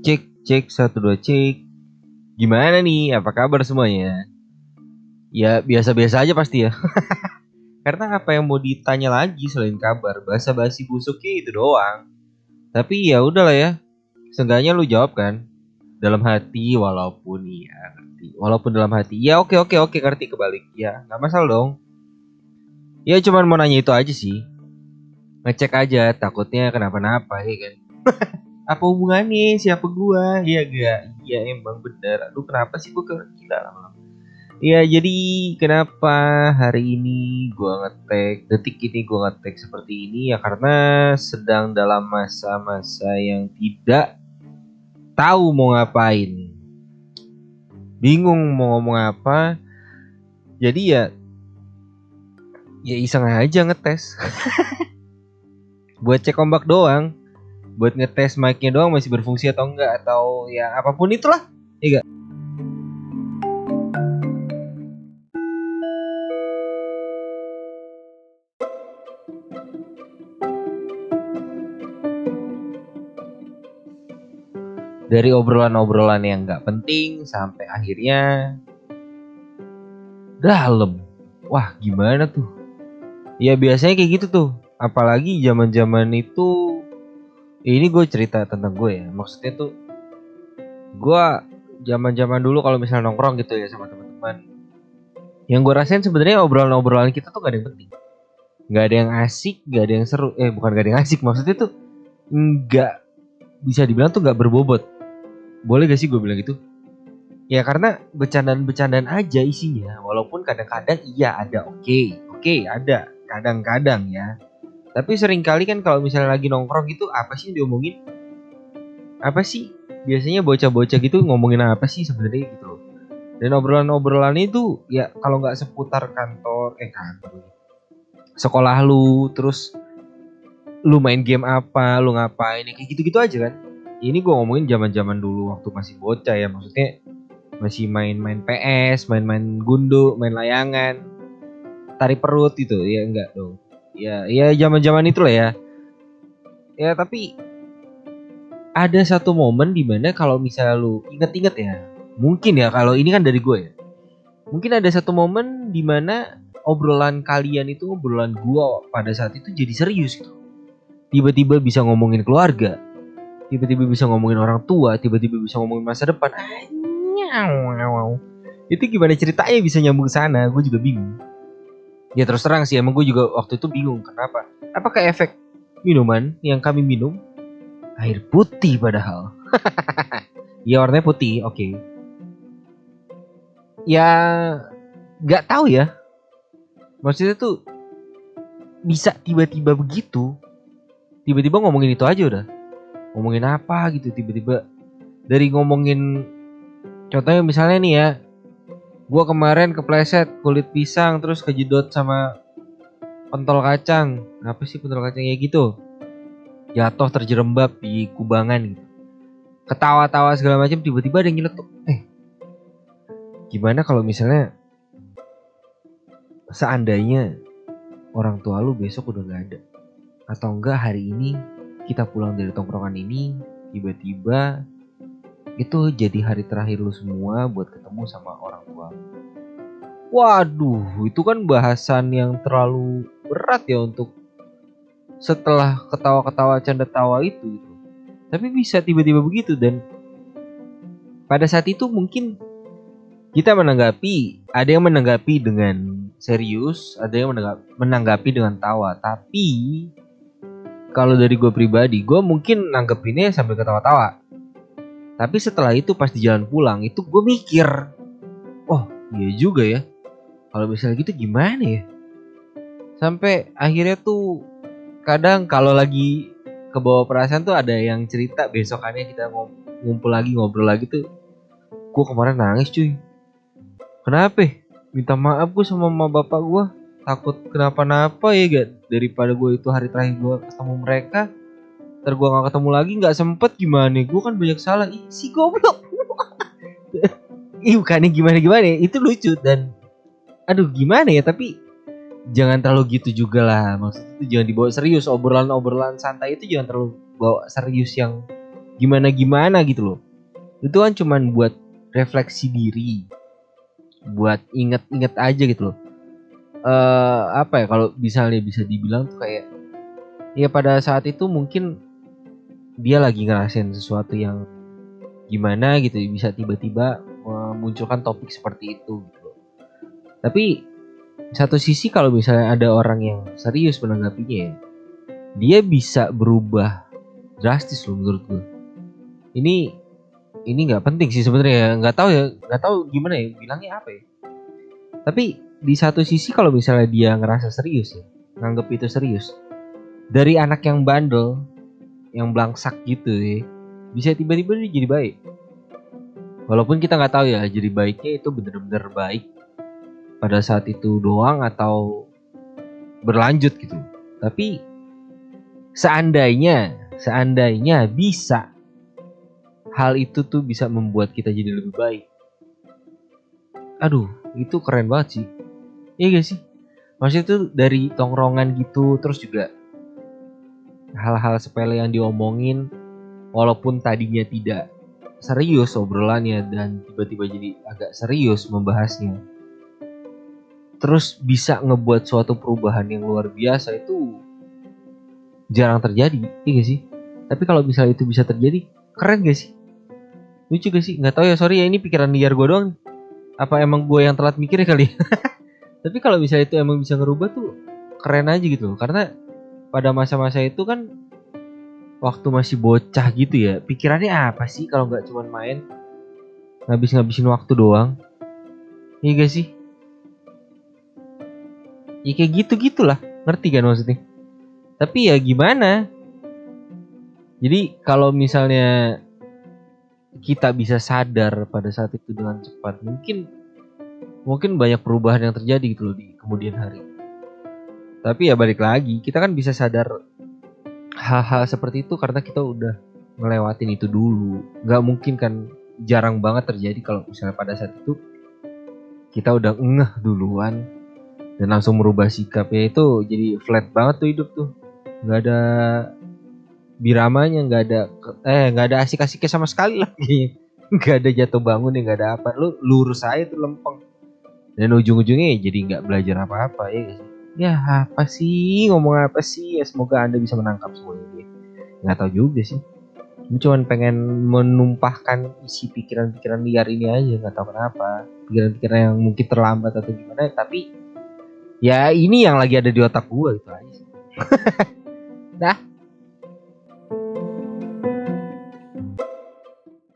Cek, cek, satu dua cek. Gimana nih? Apa kabar semuanya? Ya biasa-biasa aja pasti ya. Karena apa yang mau ditanya lagi selain kabar? Bahasa basi busuknya itu doang. Tapi ya udahlah ya. Seenggaknya lu jawab kan. Dalam hati walaupun iya ngerti. Walaupun dalam hati. Ya oke oke oke ngerti kebalik. Ya nggak masalah dong. Ya cuman mau nanya itu aja sih. Ngecek aja takutnya kenapa-napa ya kan. apa hubungannya? Siapa gua? Ya gak iya emang bener. Aduh kenapa sih gua gila lama Ya jadi kenapa hari ini gua ngetek detik ini gua ngetek seperti ini? Ya karena sedang dalam masa-masa yang tidak tahu mau ngapain. Bingung mau ngomong apa. Jadi ya ya iseng aja ngetes. Buat cek ombak doang buat ngetes mic-nya doang masih berfungsi atau enggak atau ya apa pun itulah iya gak? dari obrolan-obrolan yang nggak penting sampai akhirnya dalam. Wah gimana tuh? Ya biasanya kayak gitu tuh. Apalagi zaman-zaman itu ini gue cerita tentang gue ya. Maksudnya tuh gue zaman zaman dulu kalau misalnya nongkrong gitu ya sama teman-teman yang gue rasain sebenarnya obrolan-obrolan kita tuh gak ada yang penting. Nggak ada yang asik nggak ada yang seru. Eh bukan gak ada yang asik maksudnya tuh nggak bisa dibilang tuh nggak berbobot. Boleh gak sih gue bilang gitu? Ya karena bercandaan-bercandaan aja isinya. Walaupun kadang-kadang iya ada. Oke okay, oke okay, ada. Kadang-kadang ya tapi sering kali kan kalau misalnya lagi nongkrong gitu apa sih yang diomongin? Apa sih? Biasanya bocah-bocah gitu ngomongin apa sih sebenarnya gitu loh. Dan obrolan-obrolan itu ya kalau nggak seputar kantor, eh kantor. Sekolah lu, terus lu main game apa, lu ngapain, ya kayak gitu-gitu aja kan. Ini gue ngomongin zaman-zaman dulu waktu masih bocah ya, maksudnya masih main-main PS, main-main gundu, main layangan, tarik perut gitu, ya enggak dong ya ya zaman zaman itu lah ya. Ya tapi ada satu momen di mana kalau misalnya lu inget-inget ya mungkin ya kalau ini kan dari gue ya. Mungkin ada satu momen di mana obrolan kalian itu obrolan gue pada saat itu jadi serius gitu. Tiba-tiba bisa ngomongin keluarga tiba-tiba bisa ngomongin orang tua tiba-tiba bisa ngomongin masa depan. Itu gimana ceritanya bisa nyambung ke sana? Gue juga bingung ya terus terang sih emang gue juga waktu itu bingung kenapa? Apakah efek minuman yang kami minum air putih padahal? Ya warnanya putih oke. Okay. ya nggak tahu ya. Maksudnya tuh bisa tiba-tiba begitu tiba-tiba ngomongin itu aja udah. Ngomongin apa gitu tiba-tiba dari ngomongin contohnya misalnya nih ya Gua kemarin kepleset kulit pisang terus kejedot sama pentol kacang. Apa sih pentol kacang kayak gitu? Jatuh terjerembab di kubangan gitu. Ketawa-tawa segala macam tiba-tiba ada yang nyeletuk. Eh, gimana kalau misalnya seandainya orang tua lu besok udah gak ada atau enggak hari ini kita pulang dari tongkrongan ini tiba-tiba itu jadi hari terakhir lu semua buat ketemu sama orang tua. Waduh, itu kan bahasan yang terlalu berat ya untuk setelah ketawa-ketawa canda tawa itu gitu. Tapi bisa tiba-tiba begitu dan pada saat itu mungkin kita menanggapi, ada yang menanggapi dengan serius, ada yang menanggapi dengan tawa. Tapi kalau dari gue pribadi, gue mungkin nanggepinnya sambil ketawa-tawa tapi setelah itu pas di jalan pulang itu gue mikir, oh iya juga ya. Kalau misalnya gitu gimana ya? Sampai akhirnya tuh kadang kalau lagi ke bawah perasaan tuh ada yang cerita besokannya kita ngumpul lagi ngobrol lagi tuh. Gue kemarin nangis cuy. Kenapa? Minta maaf gue sama mama bapak gue. Takut kenapa-napa ya gak daripada gue itu hari terakhir gue ketemu mereka ntar gue gak ketemu lagi nggak sempet gimana gue kan banyak salah. Ih, si goblok. Ih bukannya gimana gimana itu lucu dan aduh gimana ya? Tapi jangan terlalu gitu juga lah. Maksudnya itu jangan dibawa serius. Obrolan obrolan santai itu jangan terlalu bawa serius yang gimana gimana gitu loh. Itu kan cuman buat refleksi diri. Buat inget-inget aja gitu loh. Eh apa ya? Kalau misalnya bisa dibilang tuh kayak ya pada saat itu mungkin dia lagi ngerasain sesuatu yang gimana gitu bisa tiba-tiba memunculkan topik seperti itu gitu. Tapi satu sisi kalau misalnya ada orang yang serius menanggapinya ya, dia bisa berubah drastis loh menurut gue. Ini ini nggak penting sih sebenarnya nggak tahu ya nggak tahu gimana ya bilangnya apa ya. Tapi di satu sisi kalau misalnya dia ngerasa serius ya, nganggep itu serius. Dari anak yang bandel, yang belangsak gitu ya, bisa tiba-tiba dia jadi baik. Walaupun kita nggak tahu ya jadi baiknya itu bener-bener baik pada saat itu doang atau berlanjut gitu. Tapi seandainya, seandainya bisa hal itu tuh bisa membuat kita jadi lebih baik. Aduh, itu keren banget sih. Iya gak sih? Maksudnya tuh dari tongrongan gitu terus juga hal-hal sepele yang diomongin walaupun tadinya tidak serius obrolannya dan tiba-tiba jadi agak serius membahasnya. Terus bisa ngebuat suatu perubahan yang luar biasa itu jarang terjadi iya sih? Tapi kalau misalnya itu bisa terjadi keren gak sih? Lucu gak sih? Nggak tahu ya sorry ya ini pikiran liar gue doang. Apa emang gue yang telat mikir kali? Tapi kalau misalnya itu emang bisa ngerubah tuh keren aja gitu karena pada masa-masa itu kan waktu masih bocah gitu ya pikirannya apa sih kalau nggak cuma main? Ngabis-ngabisin waktu doang. Iya gak sih? Ya kayak gitu gitulah ngerti kan maksudnya? Tapi ya gimana? Jadi kalau misalnya kita bisa sadar pada saat itu dengan cepat mungkin mungkin banyak perubahan yang terjadi gitu loh di kemudian hari tapi ya balik lagi kita kan bisa sadar hal-hal seperti itu karena kita udah ngelewatin itu dulu. Nggak mungkin kan jarang banget terjadi kalau misalnya pada saat itu kita udah ngeh duluan dan langsung merubah sikap. Ya itu jadi flat banget tuh hidup tuh. Nggak ada biramanya nggak ada eh nggak ada asik-asiknya sama sekali lagi nggak ada jatuh bangun ya nggak ada apa. Lu lurus aja tuh lempeng. Dan ujung-ujungnya ya jadi nggak belajar apa-apa ya ya apa sih? Ngomong apa sih? Ya semoga anda bisa menangkap semuanya ini. Nggak tahu juga sih. Gue cuman pengen menumpahkan isi pikiran-pikiran liar ini aja. Nggak tahu kenapa. Pikiran-pikiran yang mungkin terlambat atau gimana tapi ya ini yang lagi ada di otak gue gitu aja dah